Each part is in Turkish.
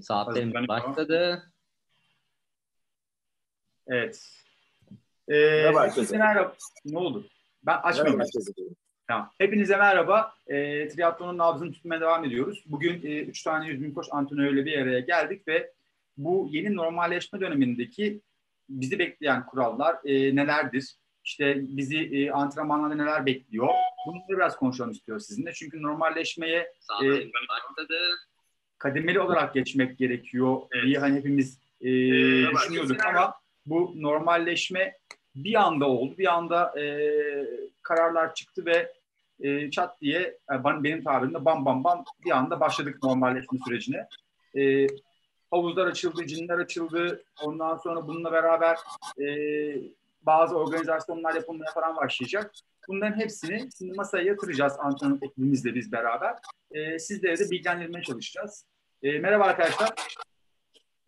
Saatlerimiz başladı. Evet. Ee, merhaba herkese. Merhaba. Ne oldu? Ben açmayayım. Tamam. Hepinize merhaba. E, triatlonun nabzını tutmaya devam ediyoruz. Bugün e, üç tane yüz bin koş antrenörüyle bir araya geldik ve bu yeni normalleşme dönemindeki bizi bekleyen kurallar e, nelerdir? İşte bizi e, antrenmanlarda neler bekliyor? Bunu biraz konuşalım istiyoruz sizinle. Çünkü normalleşmeye e, kademeli olarak geçmek gerekiyor evet. diye hani hepimiz e, düşünüyorduk ama bu normalleşme bir anda oldu. Bir anda e, kararlar çıktı ve e, çat diye yani benim tabirimde bam bam bam bir anda başladık normalleşme sürecine. E, havuzlar açıldı, cinler açıldı. Ondan sonra bununla beraber e, bazı organizasyonlar yapılmaya falan başlayacak. Bunların hepsini şimdi masaya yatıracağız antrenör ekibimizle biz beraber. E, sizlere de bilgilendirmeye çalışacağız. E, merhaba arkadaşlar.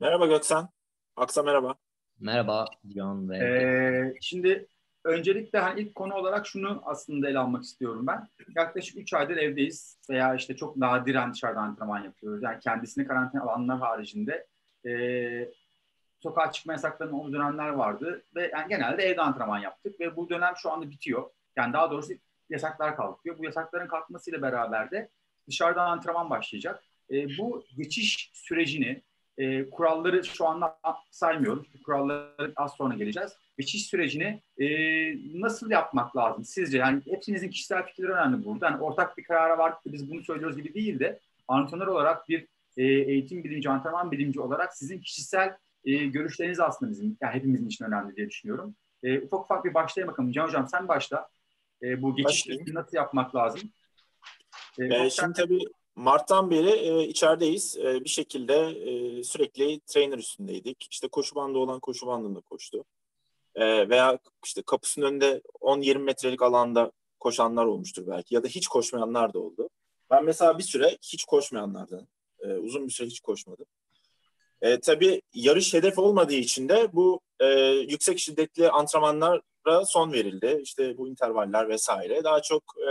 Merhaba Göksen. Aksa merhaba. Merhaba Can ve... Ee, şimdi öncelikle hani ilk konu olarak şunu aslında ele almak istiyorum ben. Yaklaşık 3 aydır evdeyiz veya işte çok nadiren dışarıda antrenman yapıyoruz. Yani kendisini karantina alanlar haricinde e, sokağa çıkma yasaklarının olduğu dönemler vardı ve yani genelde evde antrenman yaptık ve bu dönem şu anda bitiyor. Yani daha doğrusu yasaklar kalkıyor. Bu yasakların kalkmasıyla beraber de dışarıda antrenman başlayacak. E, bu geçiş sürecini e, kuralları şu anda saymıyorum. Kuralları az sonra geleceğiz. Geçiş sürecini e, nasıl yapmak lazım sizce? Yani hepsinizin kişisel fikirleri önemli burada. Yani ortak bir karara da biz bunu söylüyoruz gibi değil de antrenör olarak bir e, eğitim bilimci, antrenman bilimci olarak sizin kişisel e, görüşleriniz aslında bizim, yani hepimizin için önemli diye düşünüyorum. E, ufak ufak bir başlayalım bakalım. Can Hocam sen başla. E, bu geçiş sürecini nasıl yapmak lazım? E, e, şimdi tabii Mart'tan beri e, içerideyiz. E, bir şekilde e, sürekli trainer üstündeydik. İşte koşu bandı olan koşu bandında koştu. E, veya işte kapısının önünde 10-20 metrelik alanda koşanlar olmuştur belki. Ya da hiç koşmayanlar da oldu. Ben mesela bir süre hiç koşmayanlardan. E, uzun bir süre hiç koşmadım. E, tabii yarış hedef olmadığı için de bu e, yüksek şiddetli antrenmanlara son verildi. İşte bu intervaller vesaire. Daha çok e,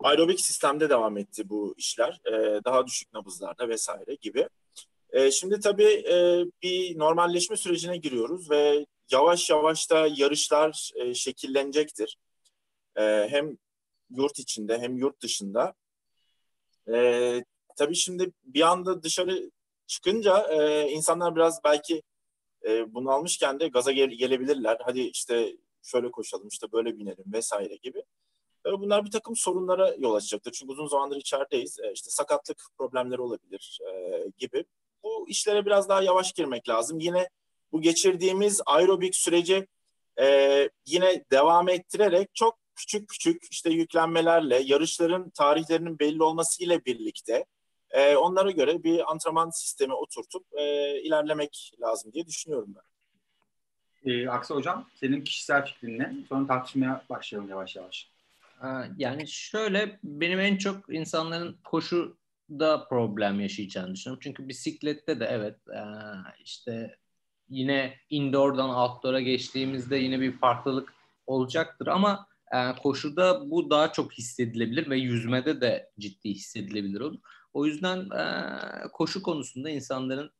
aerobik sistemde devam etti bu işler. E, daha düşük nabızlarda vesaire gibi. E, şimdi tabii e, bir normalleşme sürecine giriyoruz ve yavaş yavaş da yarışlar e, şekillenecektir. E, hem yurt içinde hem yurt dışında. E, tabii şimdi bir anda dışarı çıkınca e, insanlar biraz belki e, bunu almışken de gaza gel- gelebilirler. Hadi işte şöyle koşalım işte böyle binelim vesaire gibi. Bunlar bir takım sorunlara yol açacaktır. Çünkü uzun zamandır içerideyiz. E, işte sakatlık problemleri olabilir e, gibi. Bu işlere biraz daha yavaş girmek lazım. Yine bu geçirdiğimiz aerobik süreci e, yine devam ettirerek çok küçük küçük işte yüklenmelerle, yarışların tarihlerinin belli olmasıyla birlikte e, onlara göre bir antrenman sistemi oturtup e, ilerlemek lazım diye düşünüyorum ben. Ee, Aksa Hocam, senin kişisel fikrin ne? Sonra tartışmaya başlayalım yavaş yavaş. Yani şöyle benim en çok insanların koşuda problem yaşayacağını düşünüyorum. Çünkü bisiklette de evet işte yine indoor'dan outdoor'a geçtiğimizde yine bir farklılık olacaktır ama koşuda bu daha çok hissedilebilir ve yüzmede de ciddi hissedilebilir olur. O yüzden koşu konusunda insanların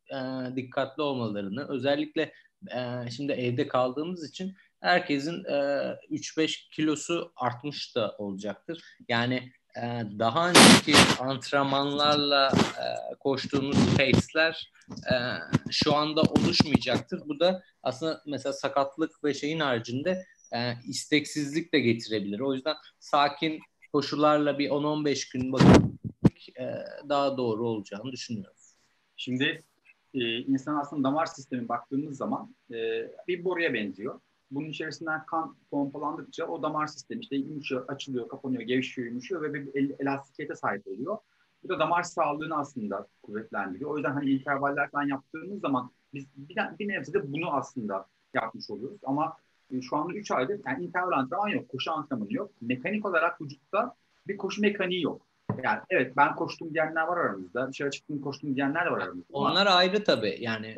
dikkatli olmalarını özellikle şimdi evde kaldığımız için herkesin e, 3-5 kilosu artmış da olacaktır. Yani e, daha önceki antrenmanlarla e, koştuğumuz pace'ler e, şu anda oluşmayacaktır. Bu da aslında mesela sakatlık ve şeyin haricinde e, isteksizlik de getirebilir. O yüzden sakin koşularla bir 10-15 gün bakıp e, daha doğru olacağını düşünüyorum. Şimdi e, insan aslında damar sistemi baktığımız zaman e, bir boruya benziyor bunun içerisinden kan pompalandıkça o damar sistemi işte yumuşuyor, açılıyor, kapanıyor, gevşiyor, yumuşuyor ve bir elastikiyete sahip oluyor. Bu da damar sağlığını aslında kuvvetlendiriyor. O yüzden hani intervaller falan yaptığımız zaman biz bir, bir nebzede bunu aslında yapmış oluyoruz. Ama e, şu anda 3 aydır yani interval antrenman yok, koşu antrenmanı yok. Mekanik olarak vücutta bir koşu mekaniği yok. Yani evet ben koştum diyenler var aramızda. Dışarı çıktım koştum diyenler de var aramızda. Onlar Ama, ayrı tabii. Yani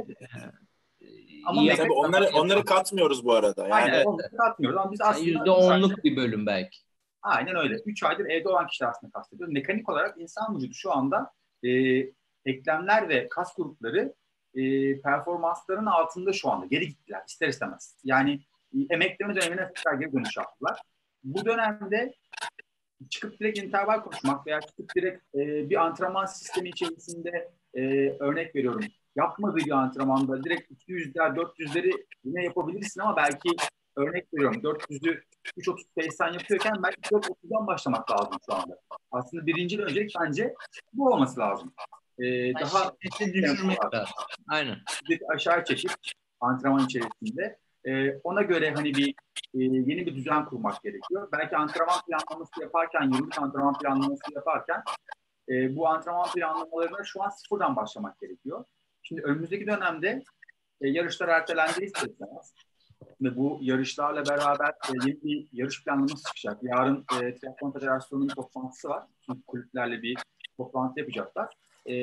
ama İyi, tabii onları onları katmıyoruz bu arada. Yani. Aynen onları katmıyoruz ama biz aslında yüzde onluk bir bölüm belki. Aynen öyle. Üç aydır evde olan kişiler aslında kastediyoruz. Mekanik olarak insan vücudu şu anda e, eklemler ve kas grupları e, performansların altında şu anda. Geri gittiler ister istemez. Yani e, emekleme dönemine tekrar geri dönüş yaptılar. Bu dönemde çıkıp direkt interval konuşmak veya çıkıp direkt e, bir antrenman sistemi içerisinde e, örnek veriyorum. Yapmadığı bir antrenmanda direkt 200'ler 400'leri yine yapabilirsin ama belki örnek veriyorum 400'ü 3.30 yapıyorken belki 4.30'dan başlamak lazım şu anda. Aslında birinci öncelik bence bu olması lazım. Ee, daha düşürmek lazım. Aynen. Aşağı çekip antrenman içerisinde e, ona göre hani bir e, yeni bir düzen kurmak gerekiyor. Belki antrenman planlaması yaparken, yıllık antrenman planlaması yaparken e, bu antrenman planlamalarına şu an sıfırdan başlamak gerekiyor. Şimdi önümüzdeki dönemde e, yarışlar ertelendi istemez. Ve bu yarışlarla beraber yeni bir yarış planlaması çıkacak. Yarın e, Triathlon Federasyonu'nun toplantısı var. Çünkü kulüplerle bir toplantı yapacaklar. E,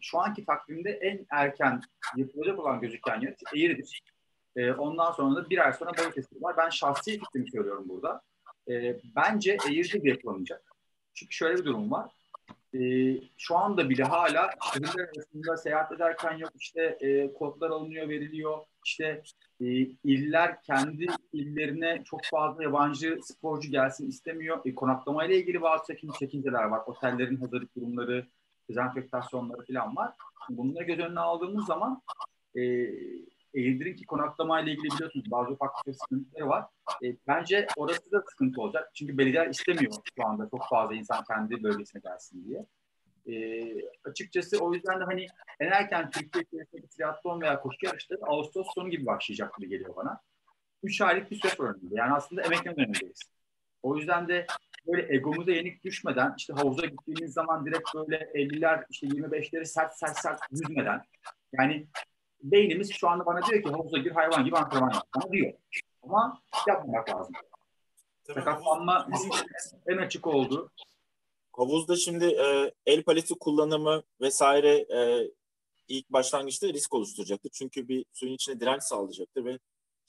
şu anki takvimde en erken yapılacak olan gözüken yarış Eğridir. E, ondan sonra da bir ay sonra Balıkesir var. Ben şahsi fikrimi söylüyorum burada. E, bence Eğridir yapılamayacak. Çünkü şöyle bir durum var. E, şu anda bile hala şehirler arasında seyahat ederken yok işte e, kodlar alınıyor, veriliyor. İşte e, iller kendi illerine çok fazla yabancı sporcu gelsin istemiyor. E, konaklama ile ilgili bazı çekin, çekinceler var. Otellerin hazırlık durumları, dezenfektasyonları falan var. Bunları göz önüne aldığımız zaman e, Eğildir'in ki konaklama ile ilgili biliyorsunuz bazı ufak tefek sıkıntıları var. E, bence orası da sıkıntı olacak. Çünkü belediyeler istemiyor şu anda çok fazla insan kendi bölgesine gelsin diye. E, açıkçası o yüzden de hani en erken Türkiye içerisindeki triatlon veya koşu yarışları Ağustos sonu gibi başlayacak gibi geliyor bana. 3 aylık bir süre önünde. Yani aslında emekleme dönemindeyiz. O yüzden de böyle egomuza yenik düşmeden işte havuza gittiğimiz zaman direkt böyle 50'ler işte 25'leri sert sert sert yüzmeden yani beynimiz şu anda bana diyor ki havuza gir hayvan gibi antrenman yap bana diyor. Ama yapmamak lazım. Sakatlanma en açık oldu. Havuzda şimdi e, el paleti kullanımı vesaire e, ilk başlangıçta risk oluşturacaktır. Çünkü bir suyun içine direnç sağlayacaktır ve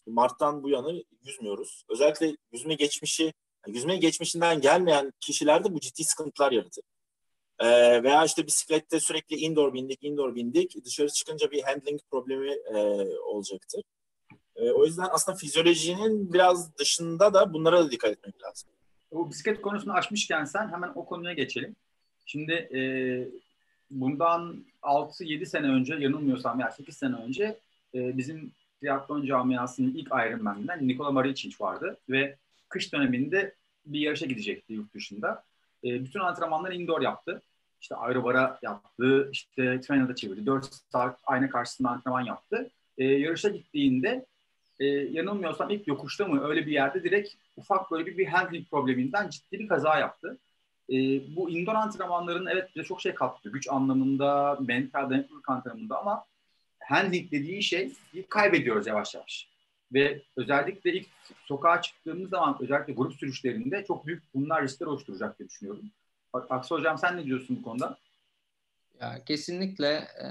Mart'tan bu yana yüzmüyoruz. Özellikle yüzme geçmişi, yüzme geçmişinden gelmeyen kişilerde bu ciddi sıkıntılar yaratır. Ee, veya işte bisiklette sürekli indoor bindik, indoor bindik. Dışarı çıkınca bir handling problemi e, olacaktır. E, o yüzden aslında fizyolojinin biraz dışında da bunlara da dikkat etmek lazım. O bisiklet konusunu açmışken sen hemen o konuya geçelim. Şimdi e, bundan 6-7 sene önce yanılmıyorsam ya 8 sene önce e, bizim triatlon camiasının ilk Ironman'den Nikola Maricic vardı ve kış döneminde bir yarışa gidecekti yurt dışında. E, bütün antrenmanları indoor yaptı. İşte aerobara yaptı, işte trainer'da çevirdi. 4 saat ayna karşısında antrenman yaptı. E, yarışa gittiğinde e, yanılmıyorsam ilk yokuşta mı öyle bir yerde direkt ufak böyle bir, bir handling probleminden ciddi bir kaza yaptı. E, bu indoor antrenmanların evet bize çok şey kattı. Güç anlamında, mental dayanıklılık antrenmanında ama handling dediği şey kaybediyoruz yavaş yavaş. Ve özellikle ilk sokağa çıktığımız zaman özellikle grup sürüşlerinde çok büyük bunlar riskler oluşturacak diye düşünüyorum. Aksu Hocam sen ne diyorsun bu konuda? Ya kesinlikle e,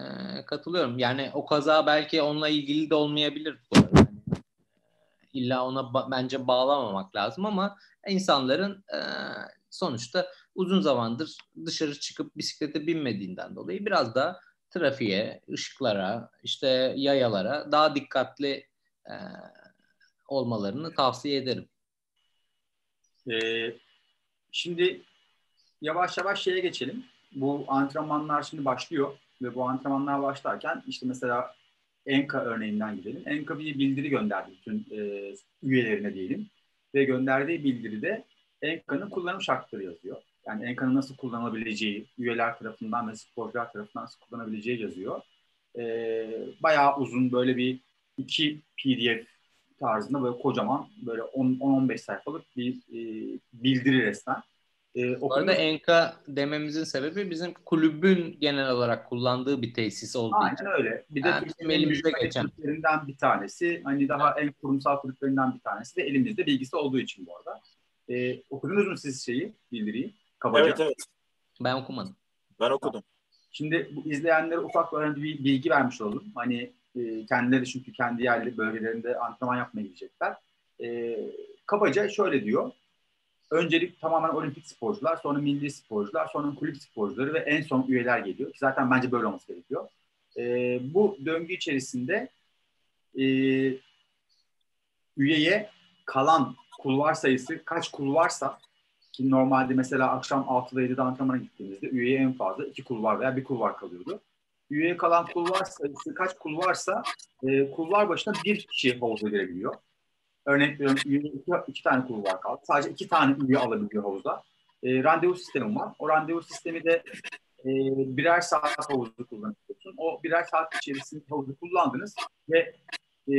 katılıyorum. Yani o kaza belki onunla ilgili de olmayabilir bu arada. Yani, illa ona ba- bence bağlamamak lazım ama insanların e, sonuçta uzun zamandır dışarı çıkıp bisiklete binmediğinden dolayı biraz da trafiğe, ışıklara, işte yayalara daha dikkatli e, olmalarını tavsiye ederim. Ee, şimdi yavaş yavaş şeye geçelim. Bu antrenmanlar şimdi başlıyor ve bu antrenmanlar başlarken işte mesela Enka örneğinden gidelim. Enka bir bildiri gönderdi bütün e, üyelerine diyelim. Ve gönderdiği bildiride Enka'nın kullanım şartları yazıyor. Yani Enka'nın nasıl kullanılabileceği, üyeler tarafından ve sporcular tarafından nasıl kullanabileceği yazıyor. E, bayağı uzun böyle bir iki PDF tarzında böyle kocaman böyle 10-15 sayfalık bir e, bildiri resmen. E, Bu arada Enka dememizin sebebi bizim kulübün genel olarak kullandığı bir tesis olduğu Aynen için. öyle. Bir de yani Türkiye'nin elimizde geçen bir tanesi. Hani daha en kurumsal kulüplerinden bir tanesi de elimizde bilgisi olduğu için bu arada. E, okudunuz mu siz şeyi, bildiriyi? Kabaca. Evet evet. Ben okumadım. Ben okudum. Şimdi bu izleyenlere ufak bir bilgi vermiş olalım. Hani e, kendileri çünkü kendi yerli bölgelerinde antrenman yapmaya gidecekler. E, kabaca şöyle diyor. Öncelik tamamen olimpik sporcular, sonra milli sporcular, sonra kulüp sporcuları ve en son üyeler geliyor. Zaten bence böyle olması gerekiyor. E, bu döngü içerisinde e, üyeye kalan kulvar sayısı kaç kul varsa ki normalde mesela akşam 6'da 7'de antrenmana gittiğimizde üyeye en fazla iki kulvar veya bir kulvar kalıyordu. Üyeye kalan kulvar sayısı kaç kulvarsa e, kulvar başına bir kişi havuza girebiliyor. Örnek veriyorum iki, iki tane kulvar kaldı. Sadece iki tane üye alabiliyor havuzda. E, randevu sistemi var. O randevu sistemi de e, birer saat havuzu kullanıyorsun. O birer saat içerisinde havuzu kullandınız ve e,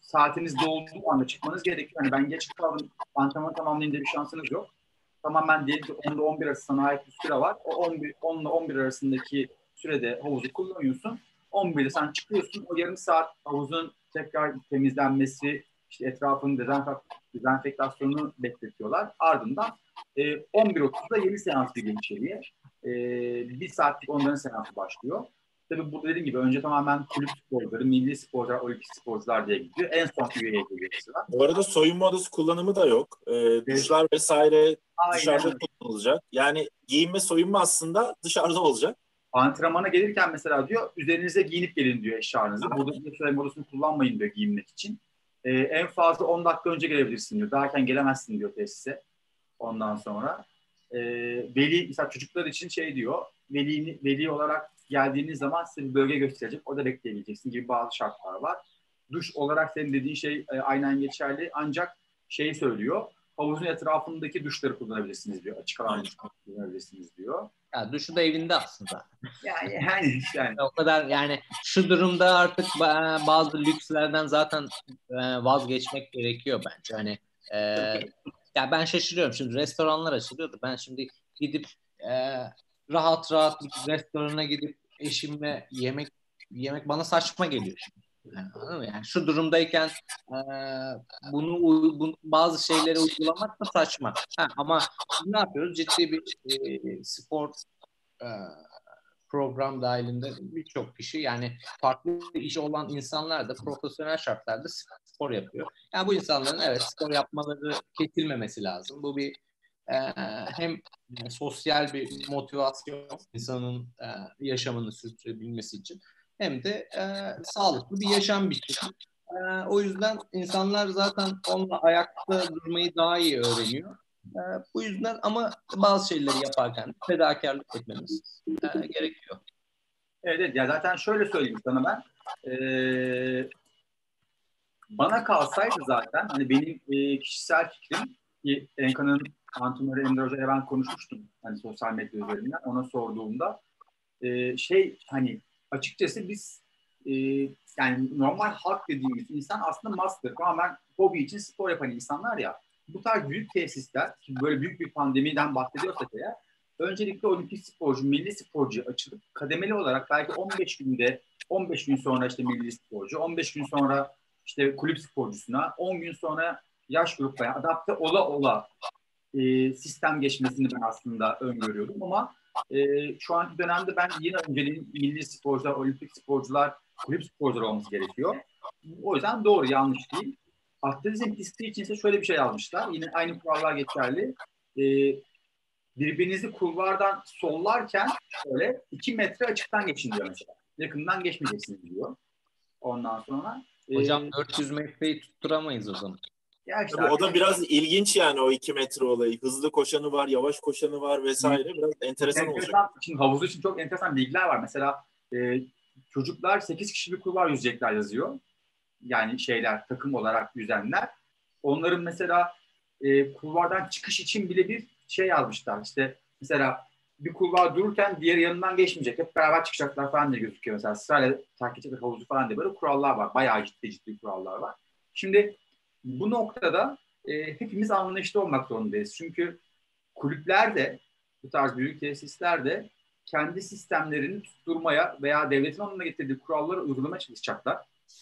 saatiniz dolduğu anda çıkmanız gerekiyor. Yani ben geç kaldım, antrenman tamamlayınca bir şansınız yok. Tamamen diyelim ki 10'da 11 arası sana ait bir süre var. O 11, 10 ile 11 arasındaki sürede havuzu kullanıyorsun. 11'de sen çıkıyorsun. O yarım saat havuzun tekrar temizlenmesi, işte etrafının dezenfektasyonu bekletiyorlar. Ardından e, 11.30'da yeni seans bir içeriye. E, bir saatlik onların seansı başlıyor. Tabii burada dediğim gibi önce tamamen kulüp sporcuları, milli sporcular, olimpik sporcular diye gidiyor. En son üyeye geliyor sıra. Bu arada soyunma odası kullanımı da yok. Ee, duşlar vesaire Aynen. dışarıda kullanılacak. Yani giyinme soyunma aslında dışarıda olacak. Antrenmana gelirken mesela diyor üzerinize giyinip gelin diyor eşyanızı. Burada soyunma odasını kullanmayın diyor giyinmek için. Ee, en fazla 10 dakika önce gelebilirsin diyor. Daha erken gelemezsin diyor tesise. Ondan sonra. Ee, veli, mesela çocuklar için şey diyor. Veli, veli olarak geldiğiniz zaman size bir bölge gösterecek. Orada bekleyebileceksin gibi bazı şartlar var. Duş olarak senin dediğin şey e, aynen geçerli. Ancak şeyi söylüyor. Havuzun etrafındaki duşları kullanabilirsiniz diyor. Açık alan kullanabilirsiniz diyor. Ya duşu da evinde aslında. Yani yani, yani. o kadar yani şu durumda artık bazı lükslerden zaten e, vazgeçmek gerekiyor bence. Hani e, ya ben şaşırıyorum şimdi restoranlar açılıyordu. Ben şimdi gidip e, rahat rahat bir restorana gidip eşimle yemek yemek bana saçma geliyor şimdi. Yani, yani şu durumdayken e, bunu, bu, bazı şeyleri uygulamak da saçma. Ha, ama ne yapıyoruz? Ciddi bir e, spor e, program dahilinde birçok kişi yani farklı işi olan insanlar da profesyonel şartlarda spor yapıyor. Yani bu insanların evet spor yapmaları kesilmemesi lazım. Bu bir e, hem sosyal bir motivasyon insanın e, yaşamını sürdürebilmesi için hem de e, sağlıklı bir yaşam biçimi. E, o yüzden insanlar zaten onunla ayakta durmayı daha iyi öğreniyor. E, bu yüzden ama bazı şeyleri yaparken fedakarlık etmemiz e, gerekiyor. Evet, evet ya zaten şöyle söyleyeyim sana ben. Ee, bana kalsaydı zaten hani benim e, kişisel fikrim ki Enka'nın antrenörü Emre Hoca'ya ben konuşmuştum hani sosyal medya üzerinden ona sorduğumda e, şey hani açıkçası biz e, yani normal halk dediğimiz insan aslında master. Tamamen hobi için spor yapan insanlar ya. Bu tarz büyük tesisler ki böyle büyük bir pandemiden bahsediyorsak eğer öncelikle olimpik sporcu, milli sporcu açılıp kademeli olarak belki 15 günde 15 gün sonra işte milli sporcu, 15 gün sonra işte kulüp sporcusuna, 10 gün sonra yaş gruplara adapte ola ola e, sistem geçmesini ben aslında öngörüyordum. Ama e, şu anki dönemde ben yine önceliğin milli sporcular, olimpik sporcular, kulüp sporcuları olması gerekiyor. O yüzden doğru, yanlış değil. Atletizm pisti için ise şöyle bir şey yazmışlar. Yine aynı kurallar geçerli. E, birbirinizi kulvardan sollarken şöyle iki metre açıktan geçin diyor mesela. Yakından geçmeyeceksiniz diyor. Ondan sonra. Hocam e, 400 metreyi tutturamayız o zaman. Ya işte Tabii o da biraz ilginç yani o iki metre olayı. Hızlı koşanı var, yavaş koşanı var vesaire. Biraz enteresan, enteresan olacak. Şimdi havuzu için çok enteresan bilgiler var. Mesela e, çocuklar 8 kişi bir kulvar yüzecekler yazıyor. Yani şeyler takım olarak yüzenler. Onların mesela e, kulvardan çıkış için bile bir şey yazmışlar. İşte mesela bir kulvar dururken diğer yanından geçmeyecek. Hep beraber çıkacaklar falan diye gözüküyor. Mesela sırayla takip edecek havuzu falan diye böyle kurallar var. Bayağı ciddi ciddi kurallar var. Şimdi bu noktada e, hepimiz anlayışlı olmak zorundayız. Çünkü kulüpler de bu tarz büyük tesisler de kendi sistemlerini tutturmaya veya devletin onunla getirdiği kuralları uygulamaya çalışacaklar.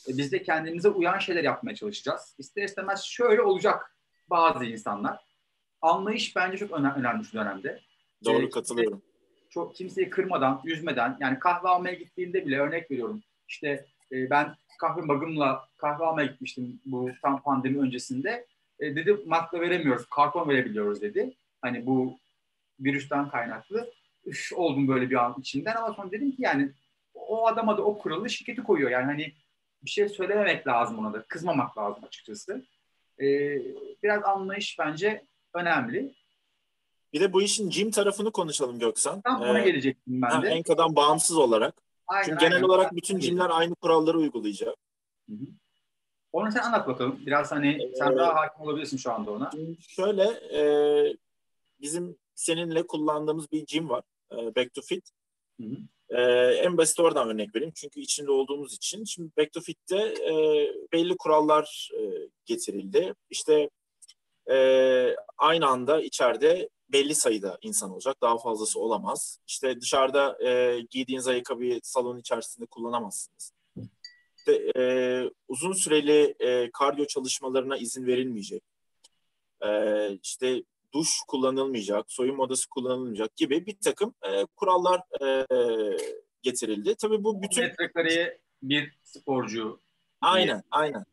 E, biz de kendimize uyan şeyler yapmaya çalışacağız. İster istemez şöyle olacak bazı insanlar. Anlayış bence çok önemli, önemli şu dönemde. Doğru e, katılıyorum. Çok kimseyi kırmadan, üzmeden yani kahve almaya gittiğinde bile örnek veriyorum. İşte e, ben kahve magımla kahve almaya gitmiştim bu tam pandemi öncesinde. E, dedi maske veremiyoruz, karton verebiliyoruz dedi. Hani bu virüsten kaynaklı. Üf oldum böyle bir an içinden ama sonra dedim ki yani o adama da o kuralı şirketi koyuyor. Yani hani bir şey söylememek lazım ona da. Kızmamak lazım açıkçası. Ee, biraz anlayış bence önemli. Bir de bu işin Jim tarafını konuşalım Göksan. Tam ona ee, gelecektim ben de. Enkadan bağımsız olarak. Aynen, Çünkü genel aynen. olarak bütün Jim'ler aynı kuralları uygulayacak. Hı hı. Onu sen anlat bakalım. Biraz hani ee, sen daha hakim olabilirsin şu anda ona. Şöyle e, bizim seninle kullandığımız bir Jim var. E, Back to Fit. Hı hı. Ee, en basit oradan örnek vereyim. Çünkü içinde olduğumuz için. Şimdi Back to Fit'te e, belli kurallar e, getirildi. İşte e, aynı anda içeride belli sayıda insan olacak. Daha fazlası olamaz. İşte dışarıda e, giydiğiniz ayakkabıyı salon içerisinde kullanamazsınız. İşte, e, uzun süreli e, kardiyo çalışmalarına izin verilmeyecek. E, işte duş kullanılmayacak, soyunma odası kullanılmayacak gibi bir takım e, kurallar e, getirildi. Tabii bu bütün... Metrekareye bir sporcu. Aynen, aynen.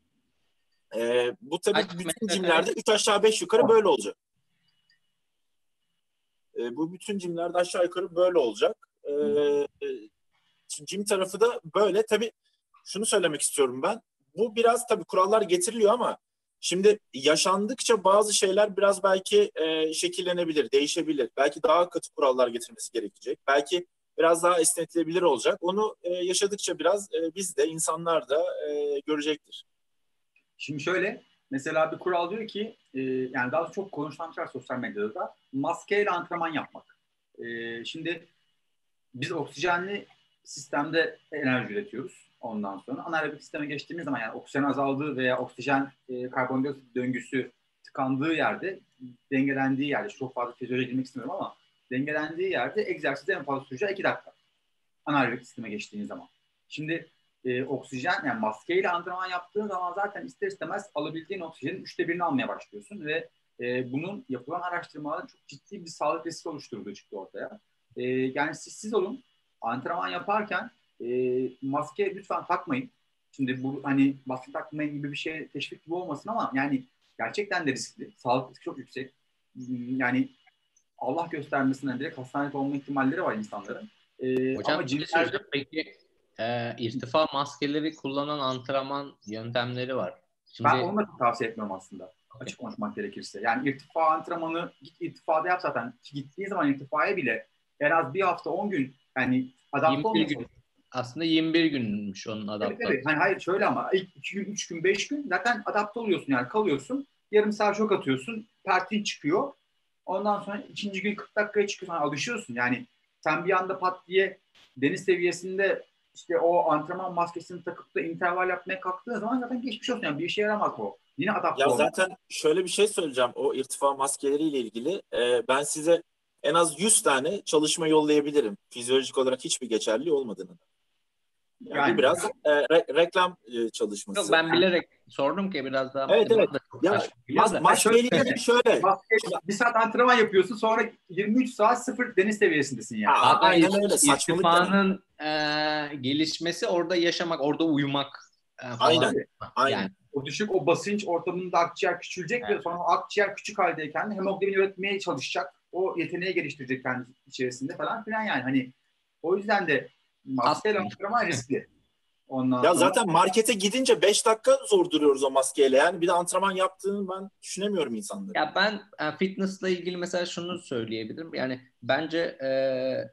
E, bu tabii Kaç bütün cimlerde 3 aşağı 5 yukarı böyle olacak. E, bu bütün cimlerde aşağı yukarı böyle olacak. E, cim tarafı da böyle. Tabii şunu söylemek istiyorum ben. Bu biraz tabii kurallar getiriliyor ama Şimdi yaşandıkça bazı şeyler biraz belki e, şekillenebilir, değişebilir. Belki daha katı kurallar getirmesi gerekecek. Belki biraz daha esnetilebilir olacak. Onu e, yaşadıkça biraz e, biz de insanlar da e, görecektir. Şimdi şöyle mesela bir kural diyor ki e, yani daha çok konuşulan şey sosyal medyada da maskeyle antrenman yapmak. E, şimdi biz oksijenli sistemde enerji üretiyoruz ondan sonra. Anaerobik sisteme geçtiğimiz zaman yani oksijen azaldığı veya oksijen e, karbondioksit döngüsü tıkandığı yerde, dengelendiği yerde, çok fazla fizyolojiye girmek istemiyorum ama dengelendiği yerde egzersiz en fazla süreceği 2 dakika. Anaerobik sisteme geçtiğiniz zaman. Şimdi e, oksijen yani maskeyle antrenman yaptığın zaman zaten ister istemez alabildiğin oksijenin üçte birini almaya başlıyorsun ve e, bunun yapılan araştırmaların çok ciddi bir sağlık riski oluşturduğu çıktı ortaya. E, yani siz, siz olun antrenman yaparken e, maske lütfen takmayın. Şimdi bu hani maske takmayın gibi bir şey teşvik gibi olmasın ama yani gerçekten de riskli. Sağlık riski çok yüksek. Yani Allah göstermesinden direkt hastanede olma ihtimalleri var insanların. Ee, Hocam ama cinlerde... peki e, irtifa maskeleri kullanan antrenman yöntemleri var. Şimdi... Ben onu da tavsiye etmiyorum aslında. Açık konuşmak gerekirse. Yani irtifa antrenmanı git irtifada yap zaten. Gittiğin zaman irtifaya bile en az bir hafta 10 gün yani adapte olmuyorsun aslında 21 günmüş onun adaptasyonu. Evet, evet. Hani hayır şöyle ama ilk 2 gün, 3 gün, 5 gün zaten adapte oluyorsun yani kalıyorsun. Yarım saat şok atıyorsun. Pertin çıkıyor. Ondan sonra ikinci gün 40 dakikaya çıkıyorsun. Yani alışıyorsun. Yani sen bir anda pat diye deniz seviyesinde işte o antrenman maskesini takıp da interval yapmaya kalktığın zaman zaten geçmiş olsun. Yani bir işe yaramaz o. Yine adapte Ya olmak. zaten şöyle bir şey söyleyeceğim. O irtifa maskeleriyle ilgili. E, ben size en az 100 tane çalışma yollayabilirim. Fizyolojik olarak hiçbir geçerli olmadığını. Yani, yani biraz e, re, reklam e, çalışması. Yok, ben bilerek sordum ki biraz daha. Evet evet. Ya, mas, maskeyle şöyle. bir saat antrenman yapıyorsun sonra 23 saat sıfır deniz seviyesindesin yani. Aa, aynen öyle. Saçmalık. e, gelişmesi orada yaşamak, orada uyumak. E, falan. Aynen. Aynen. Yani. O düşük o basınç ortamında akciğer küçülecek evet. ve sonra akciğer küçük haldeyken hemoglobin üretmeye çalışacak. O yeteneği geliştirecek kendi içerisinde falan filan yani. Hani o yüzden de Maskeyle antrenman riskli. Ondan ya sonra... zaten markete gidince 5 dakika zor duruyoruz o maskeyle. Yani bir de antrenman yaptığını ben düşünemiyorum insanları. Ya ben yani fitnessla ilgili mesela şunu söyleyebilirim. Yani bence e,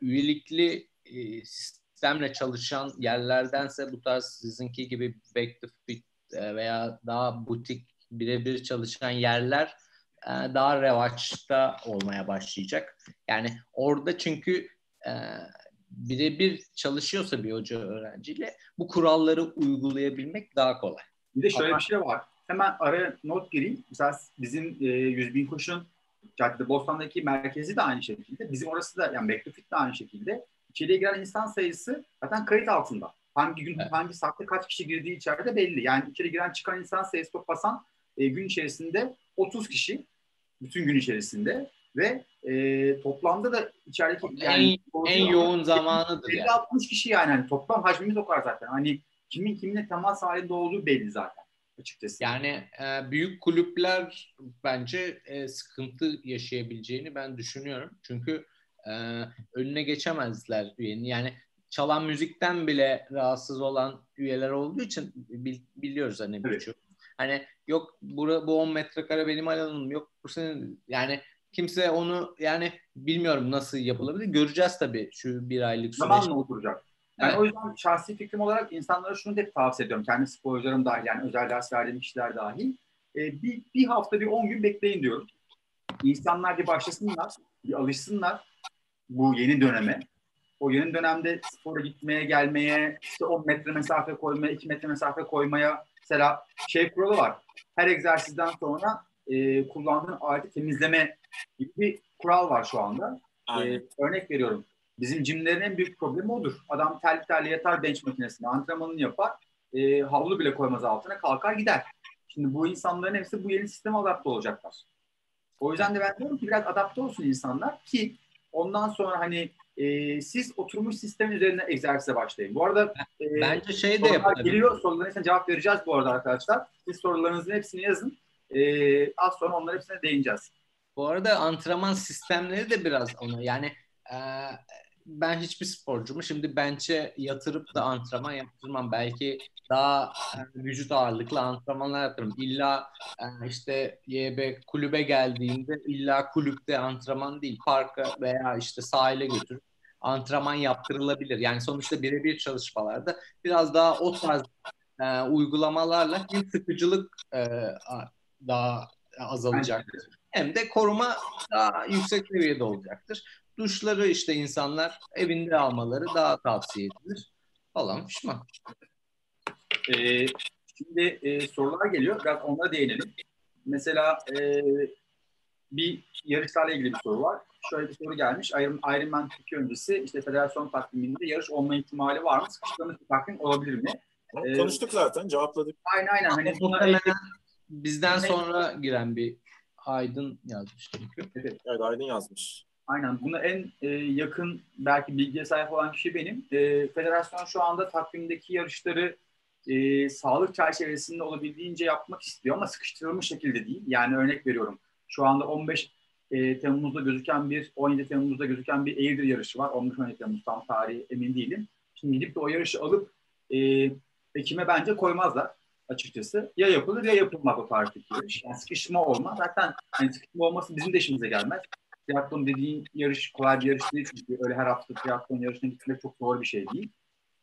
üyelikli e, sistemle çalışan yerlerdense bu tarz sizinki gibi back to fit e, veya daha butik birebir çalışan yerler e, daha revaçta olmaya başlayacak. Yani orada çünkü e, birebir çalışıyorsa bir hoca öğrenciyle bu kuralları uygulayabilmek daha kolay. Bir de şöyle Ama... bir şey var. Hemen araya not gireyim. Mesela bizim e, 100 bin koşun Cadde Bostan'daki merkezi de aynı şekilde. Bizim orası da yani Backfit de aynı şekilde. İçeriye giren insan sayısı zaten kayıt altında. Hangi gün, evet. hangi saatte kaç kişi girdiği içeride belli. Yani içeri giren çıkan insan sayısı toplasan e, gün içerisinde 30 kişi bütün gün içerisinde ve e, toplamda da içerideki yani en, en yoğun zamanıdır 50 yani. 60 kişi yani hani toplam hacmimiz o kadar zaten. Hani kimin kiminle temas halinde olduğu belli zaten. açıkçası. Yani e, büyük kulüpler bence e, sıkıntı yaşayabileceğini ben düşünüyorum. Çünkü e, önüne geçemezler üyenin. Yani çalan müzikten bile rahatsız olan üyeler olduğu için bil, biliyoruz hani evet. birçok. Hani yok bu, bu 10 metrekare benim alanım yok bu senin yani kimse onu yani bilmiyorum nasıl yapılabilir. Göreceğiz tabii şu bir aylık süreç. Zamanla oturacak. Ben evet. o yüzden şahsi fikrim olarak insanlara şunu da tavsiye ediyorum. Kendi sporcularım dahil yani özel ders verdiğim kişiler dahil. Ee, bir, bir hafta bir 10 gün bekleyin diyorum. İnsanlar bir başlasınlar, bir alışsınlar bu yeni döneme. O yeni dönemde spora gitmeye, gelmeye, işte 10 metre mesafe koymaya, 2 metre mesafe koymaya mesela şey kuralı var. Her egzersizden sonra e, kullandığın aleti temizleme gibi bir kural var şu anda. E, örnek veriyorum. Bizim cimlerin en büyük problemi odur. Adam tel terli yatar bench makinesinde antrenmanını yapar. E, havlu bile koymaz altına kalkar gider. Şimdi bu insanların hepsi bu yeni sisteme adapte olacaklar. O yüzden de ben diyorum ki biraz adapte olsun insanlar ki ondan sonra hani e, siz oturmuş sistem üzerine egzersize başlayın. Bu arada e, bence şey de yapalım. Geliyor sorularına cevap vereceğiz bu arada arkadaşlar. Siz sorularınızın hepsini yazın. E, az sonra onların hepsine değineceğiz. Bu arada antrenman sistemleri de biraz onu yani e, ben hiçbir sporcumu şimdi bench'e yatırıp da antrenman yaptırmam. Belki daha e, vücut ağırlıklı antrenmanlar yaparım. İlla e, işte YB kulübe geldiğinde illa kulüpte antrenman değil parka veya işte sahile götürüp antrenman yaptırılabilir. Yani sonuçta birebir çalışmalarda biraz daha o tarz e, uygulamalarla hem sıkıcılık e, daha azalacaktır. Hem de koruma daha yüksek seviyede olacaktır. Duşları işte insanlar evinde almaları daha tavsiye edilir falan pişman. Ee, şimdi e, sorular geliyor. Biraz onlara değinelim. Mesela e, bir yarışlarla ilgili bir soru var. Şöyle bir soru gelmiş. Iron, Ironman Türkiye öncesi işte federasyon takviminde yarış olma ihtimali var mı? Sıkıştırılmış bir takvim olabilir mi? Ee, Konuştuk zaten, cevapladık. Aynen aynen. Hani buna bizden sonra giren bir Aydın yazmış. Evet, evet Aydın yazmış. Aynen. Buna en e, yakın belki bilgiye sahip olan kişi benim. E, federasyon şu anda takvimdeki yarışları e, sağlık çerçevesinde olabildiğince yapmak istiyor ama sıkıştırılmış şekilde değil. Yani örnek veriyorum. Şu anda 15 e, Temmuz'da gözüken bir, 17 Temmuz'da gözüken bir Eğirdir yarışı var. 15-17 Temmuz tam tarihi emin değilim. Şimdi gidip de o yarışı alıp e, Ekim'e bence koymazlar açıkçası. Ya yapılır ya yapılmaz o tarihteki yarış. Yani sıkışma olmaz. Zaten hani sıkışma olması bizim de işimize gelmez. Triathlon dediğin yarış kolay bir yarış değil çünkü öyle her hafta triathlon yarışına gitmek çok zor bir şey değil.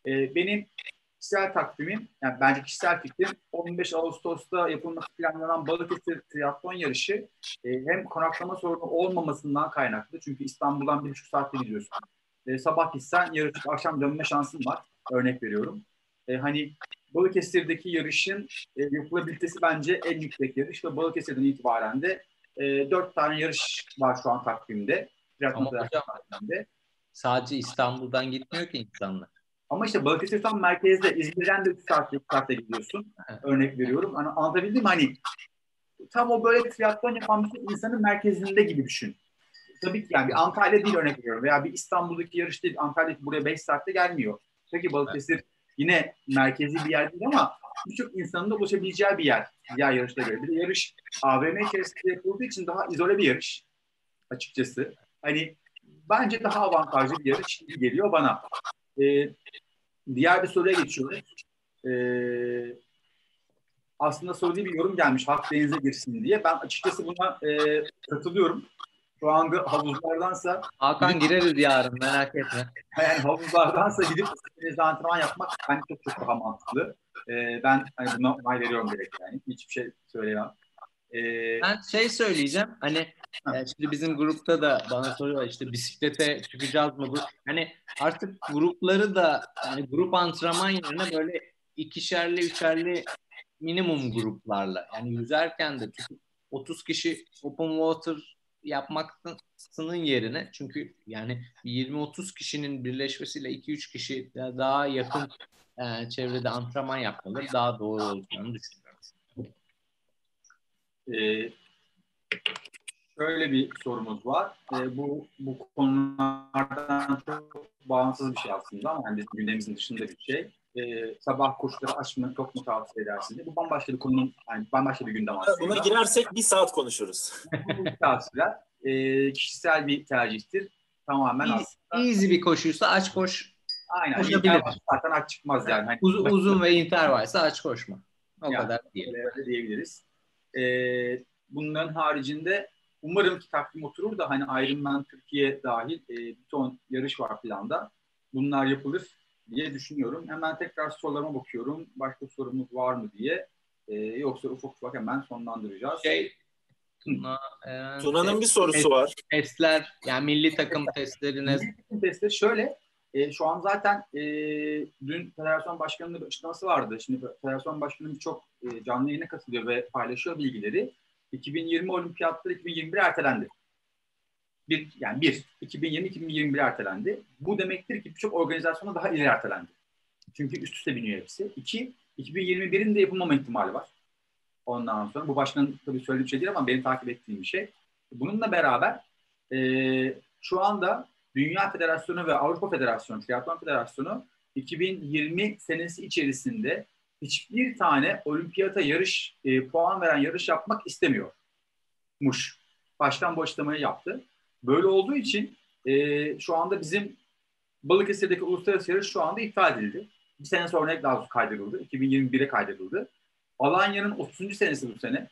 Ee, benim kişisel takvimim, yani bence kişisel fikrim 15 Ağustos'ta yapılması planlanan Balıkesir triatlon yarışı e, hem konaklama sorunu olmamasından kaynaklı. Çünkü İstanbul'dan bir buçuk saatte gidiyorsun. E, sabah gitsen yarışıp akşam dönme şansın var. Örnek veriyorum. E, hani Balıkesir'deki yarışın e, yapılabilitesi bence en yüksek yarış ve Balıkesir'den itibaren de e, dört tane yarış var şu an takvimde. Ama hocam takvimde. sadece İstanbul'dan gitmiyor ki insanlar. Ama işte Balıkesir tam merkezde. İzmir'den de 3 saat, 3 saatte gidiyorsun. Örnek veriyorum. Hani anlatabildim mi? Hani tam o böyle triatlon yapan bir insanın merkezinde gibi düşün. Tabii ki yani bir Antalya değil örnek veriyorum. Veya bir İstanbul'daki yarış değil. Antalya'daki buraya 5 saatte gelmiyor. Peki Balıkesir evet. Yine merkezi bir yer değil ama birçok insanın da ulaşabileceği bir yer. Diğer yarışta göre. Bir de yarış AVM içerisinde yapıldığı için daha izole bir yarış açıkçası. Hani bence daha avantajlı bir yarış geliyor bana. Ee, diğer bir soruya geçiyoruz. Ee, aslında değil bir yorum gelmiş hak denize girsin diye. Ben açıkçası buna e, katılıyorum. Şu anda havuzlardansa... Hakan gireriz yarın merak etme. Yani havuzlardansa gidip denizde antrenman yapmak bence çok çok daha mantıklı. Ee, ben hani buna onay veriyorum direkt yani. Hiçbir şey söyleyemem. Ee, ben şey söyleyeceğim. Hani yani şimdi bizim grupta da bana soruyorlar işte bisiklete çıkacağız mı? Hani artık grupları da yani grup antrenman yerine böyle ikişerli, üçerli minimum gruplarla yani yüzerken de 30 kişi open water yapmaksının yerine çünkü yani 20-30 kişinin birleşmesiyle 2-3 kişi daha yakın e, çevrede antrenman yapmaları daha doğru olacağını düşünüyorum. Ee, şöyle bir sorumuz var. E, bu bu konulardan çok bağımsız bir şey aslında ama yani bizim gündemimizin dışında bir şey. E, sabah koşuları açmanı çok mu tavsiye edersiniz? Bu bambaşka bir konunun, yani bambaşka bir gündem aslında. Buna girersek bir saat konuşuruz. Bu tavsiyeler e, kişisel bir tercihtir. Tamamen aslında. Easy bir koşuysa aç koş. Aynen. Koşabilir. Zaten aç çıkmaz yani. Hani, Uz, uzun ve inter varsa aç koşma. O yani, kadar diyelim. Diyebiliriz. E, bunların haricinde umarım ki takvim oturur da hani Ironman Türkiye dahil e, bir ton yarış var planda. Bunlar yapılır diye düşünüyorum. Hemen tekrar sorularıma bakıyorum. Başka sorumuz var mı diye. E, yoksa ufak ufak hemen sonlandıracağız. Şey, Tuna, e, Tuna'nın bir sorusu test, var. Testler, yani milli takım testlerine... Milli takım testleri şöyle, e, şu an zaten e, dün Federasyon Başkanı'nın bir açıklaması vardı. Şimdi Federasyon Başkanı çok e, canlı yayına katılıyor ve paylaşıyor bilgileri. 2020 olimpiyatları 2021 ertelendi. Bir, yani bir, 2020-2021 ertelendi. Bu demektir ki birçok organizasyona daha ileri ertelendi. Çünkü üst üste biniyor hepsi. İki, 2021'in de yapılmama ihtimali var. Ondan sonra bu başkanın tabii söylediği bir şey değil ama benim takip ettiğim bir şey. Bununla beraber e, şu anda Dünya Federasyonu ve Avrupa Federasyonu, Triathlon Federasyonu 2020 senesi içerisinde hiçbir tane olimpiyata yarış e, puan veren yarış yapmak istemiyormuş. Başkan bu açıklamayı yaptı. Böyle olduğu için e, şu anda bizim Balıkesir'deki uluslararası yarış şu anda iptal edildi. Bir sene sonra daha kaydedildi. 2021'e kaydedildi. Alanya'nın 30. senesi bu sene.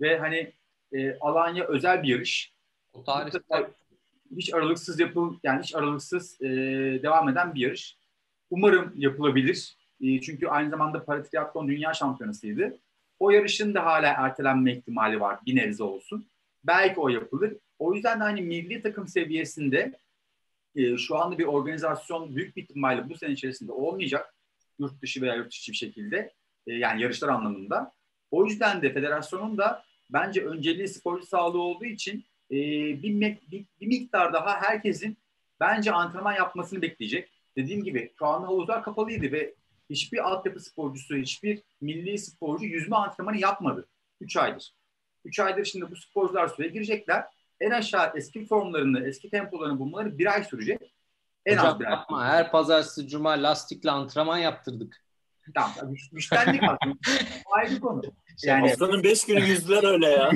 Ve hani e, Alanya özel bir yarış. O tarihte hiç aralıksız yapıl yani hiç aralıksız e, devam eden bir yarış. Umarım yapılabilir. E, çünkü aynı zamanda Paratriatlon Dünya Şampiyonası'ydı. O yarışın da hala ertelenme ihtimali var bir nebze olsun. Belki o yapılır. O yüzden de hani milli takım seviyesinde e, şu anda bir organizasyon büyük bir ihtimalle bu sene içerisinde olmayacak. Yurt dışı veya yurt içi bir şekilde. E, yani yarışlar anlamında. O yüzden de federasyonun da bence önceliği sporcu sağlığı olduğu için e, bir, bir, bir miktar daha herkesin bence antrenman yapmasını bekleyecek. Dediğim gibi şu anda havuzlar kapalıydı ve hiçbir altyapı sporcusu, hiçbir milli sporcu yüzme antrenmanı yapmadı. 3 aydır. 3 aydır şimdi bu sporcular suya girecekler. En aşağı eski formlarını, eski tempolarını bulmaları bir ay sürecek. En Hocam az bir yapma. Ay. Her pazartesi, cuma lastikle antrenman yaptırdık. Tamam, güç, güçlendik aslında. Ayrı konu. Yani, Haftanın 5 günü yüzdüler öyle ya.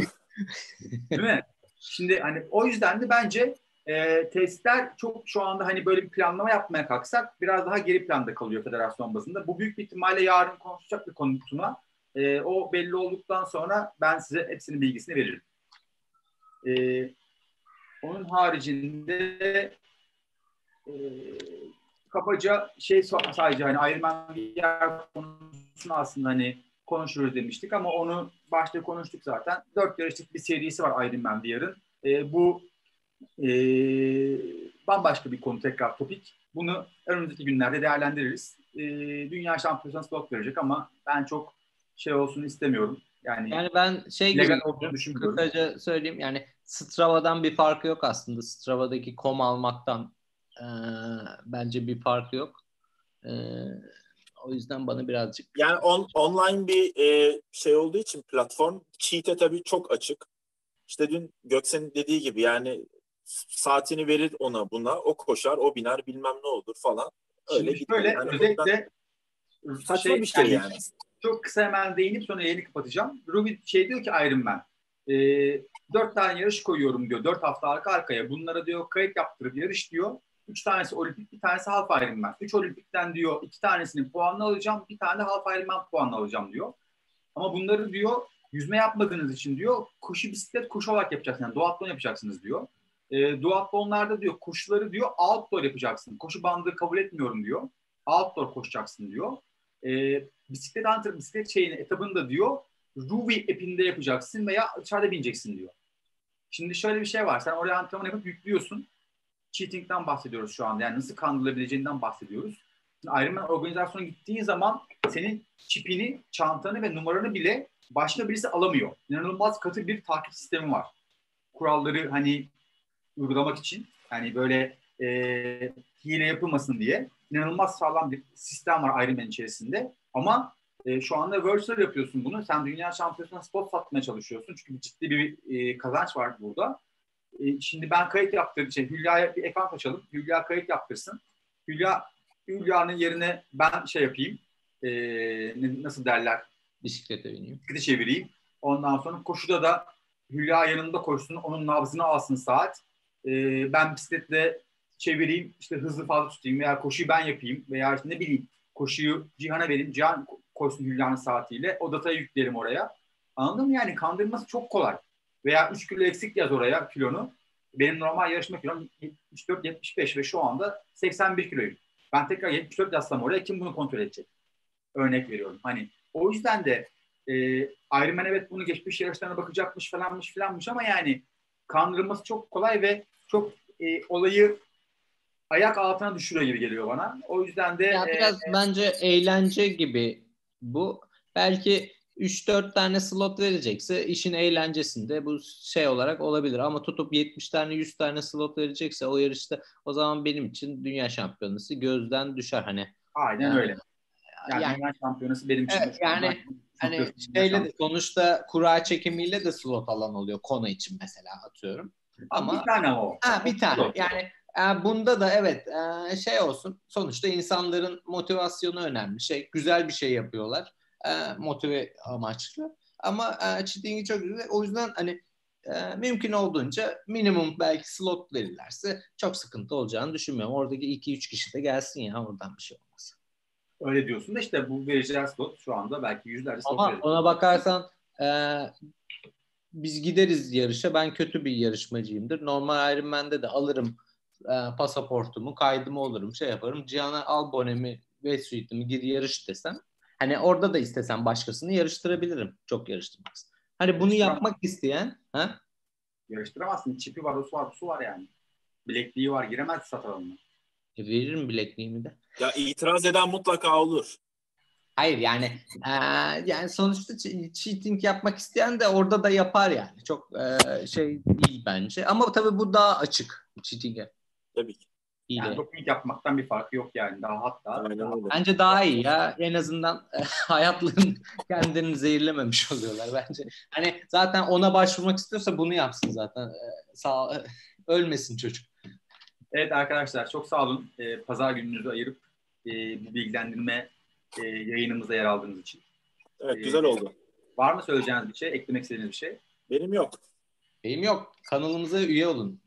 Değil mi? Şimdi hani o yüzden de bence e, testler çok şu anda hani böyle bir planlama yapmaya kalksak biraz daha geri planda kalıyor federasyon bazında. Bu büyük bir ihtimalle yarın konuşacak bir konu Tuna. E, o belli olduktan sonra ben size hepsinin bilgisini veririm. E, onun haricinde e, kabaca şey sadece hani Ironman VR konusunu aslında hani konuşuruz demiştik ama onu başta konuştuk zaten. Dört yarışlık bir serisi var Ironman VR'ın. E, bu e, bambaşka bir konu tekrar topik. Bunu önümüzdeki günlerde değerlendiririz. E, Dünya Şampiyonası blok verecek ama ben çok şey olsun istemiyorum. Yani, yani ben şey gibi kısaca söyleyeyim yani Strava'dan bir farkı yok aslında. Strava'daki kom almaktan e, bence bir farkı yok. E, o yüzden bana birazcık... Yani on, online bir e, şey olduğu için platform cheat'e tabii çok açık. İşte dün Göksen'in dediği gibi yani saatini verir ona buna. O koşar, o biner bilmem ne olur falan. Öyle Şimdi şöyle yani özellikle saçma şey, bir şey yani. yani. Çok kısa hemen değinip sonra yayını kapatacağım. Ruby şey diyor ki Iron Man. E, dört tane yarış koyuyorum diyor. Dört hafta arka arkaya. Bunlara diyor kayıt yaptırıp yarış diyor. Üç tanesi olimpik, bir tanesi half Ironman. Üç olimpikten diyor iki tanesinin puanını alacağım, bir tane de half Ironman puanını alacağım diyor. Ama bunları diyor yüzme yapmadığınız için diyor koşu bisiklet koşu olarak yapacaksınız. Yani duatlon yapacaksınız diyor. E, duatlonlarda diyor koşuları diyor outdoor yapacaksın. Koşu bandı kabul etmiyorum diyor. Outdoor koşacaksın diyor. E, bisiklet antrenör, bisiklet şeyini etabında diyor Ruby app'inde yapacaksın veya dışarıda bineceksin diyor. Şimdi şöyle bir şey var. Sen oraya antrenman yapıp yüklüyorsun. Cheating'den bahsediyoruz şu anda. Yani nasıl kandırılabileceğinden bahsediyoruz. Şimdi Ironman organizasyona gittiğin zaman senin çipini, çantanı ve numaranı bile başka birisi alamıyor. İnanılmaz katı bir takip sistemi var. Kuralları hani uygulamak için hani böyle e, hile yapılmasın diye inanılmaz sağlam bir sistem var Ironman içerisinde. Ama e, şu anda virtual yapıyorsun bunu. Sen dünya şampiyonasına spot satmaya çalışıyorsun. Çünkü ciddi bir e, kazanç var burada. E, şimdi ben kayıt yaptırdım. Şey, Hülya'ya bir ekran açalım. Hülya kayıt yaptırsın. Hülya Hülya'nın yerine ben şey yapayım. e, nasıl derler? Bisiklete bineyim. Bisiklete çevireyim. Ondan sonra koşuda da Hülya yanında koşsun. Onun nabzını alsın saat. E, ben bisikletle çevireyim. işte hızlı fazla tutayım veya koşuyu ben yapayım veya işte ne bileyim koşuyu Cihan'a vereyim. Cihan koşsun Hülya'nın saatiyle. O datayı yüklerim oraya. Anladın mı? Yani kandırması çok kolay. Veya 3 kilo eksik yaz oraya kilonu. Benim normal yarışma kilom 74-75 ve şu anda 81 kiloyum. Ben tekrar 74 yazsam oraya kim bunu kontrol edecek? Örnek veriyorum. Hani o yüzden de e, Ironman evet bunu geçmiş yarışlarına bakacakmış falanmış filanmış ama yani kandırılması çok kolay ve çok e, olayı ayak altına düşürüyor gibi geliyor bana. O yüzden de ya biraz e, bence eğlence gibi bu. Belki 3-4 tane slot verecekse işin eğlencesinde bu şey olarak olabilir. Ama tutup 70 tane 100 tane slot verecekse o yarışta o zaman benim için dünya şampiyonası gözden düşer hani. Aynen yani, öyle. Yani, yani dünya şampiyonası benim için. Evet, yani hani şeyle de sonuçta kura çekimiyle de slot alan oluyor Kona için mesela atıyorum. Ama bir tane o. Ha, bir tane. Yani bunda da evet e, şey olsun. Sonuçta insanların motivasyonu önemli. Şey güzel bir şey yapıyorlar e, motive amaçlı. Ama e, cheating'i çok güzel. O yüzden hani e, mümkün olduğunca minimum belki slot verirlerse çok sıkıntı olacağını düşünmüyorum. Oradaki 2-3 kişi de gelsin ya oradan bir şey olmaz. Öyle diyorsun da işte bu vereceği slot şu anda belki yüzlerce slot Ama ona bakarsan e, biz gideriz yarışa. Ben kötü bir yarışmacıyımdır. Normal Ironman'de de alırım e, pasaportumu, kaydımı olurum, şey yaparım. Cihan'a al bonemi ve suite'imi gir yarış desem Hani orada da istesem başkasını yarıştırabilirim. Çok yarıştırmaz. Hani bunu yapmak isteyen ha? Yarıştıramazsın. Çipi var, su var, su var yani. Bilekliği var. Giremez satın alımına. E veririm bilekliğimi de. Ya itiraz eden mutlaka olur. Hayır yani e, yani sonuçta cheating yapmak isteyen de orada da yapar yani. Çok e, şey değil bence. Ama tabii bu daha açık cheating'e. Tabii ki. İyi yani doping yapmaktan bir farkı yok yani. Daha hatta. Aynen daha, bence daha iyi ya. En azından e, hayatlarını kendilerini zehirlememiş oluyorlar bence. Hani zaten ona başvurmak istiyorsa bunu yapsın zaten. E, sağ ölmesin çocuk. Evet arkadaşlar çok sağ olun. Ee, pazar gününüzü ayırıp e, bu bilgilendirme e, yayınımıza yer aldığınız için. Evet güzel ee, oldu. Var mı söyleyeceğiniz bir şey? Eklemek istediğiniz bir şey? Benim yok. Benim yok. Kanalımıza üye olun.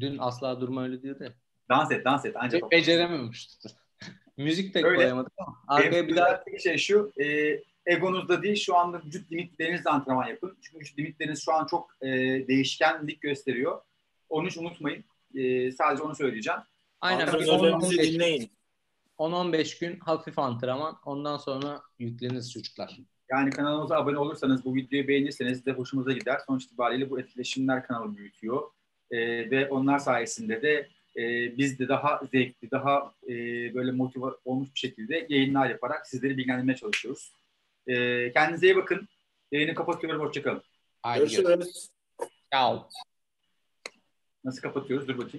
Dün asla durma öyle diyordu ya. Dans et, dans et. Ancak Be- becerememiştir. Müzik de Öyle. koyamadık ama. Arkaya bir daha... şey şu, e, egonuzda değil şu anda vücut limitlerinizle antrenman yapın. Çünkü vücut limitleriniz şu an çok e, değişkenlik gösteriyor. Onu hiç unutmayın. E, sadece onu söyleyeceğim. Aynen. 10-15 dinleyin. 10-15 gün hafif antrenman. Ondan sonra yükleniriz çocuklar. Yani kanalımıza abone olursanız, bu videoyu beğenirseniz de hoşumuza gider. Sonuç itibariyle bu etkileşimler kanalı büyütüyor. E, ve onlar sayesinde de e, biz de daha zevkli, daha e, böyle motive olmuş bir şekilde yayınlar yaparak sizleri bilgilendirmeye çalışıyoruz. E, kendinize iyi bakın. Yayını kapatıyorum. Hoşçakalın. Görüşürüz. Ciao. Nasıl kapatıyoruz? Dur bakayım.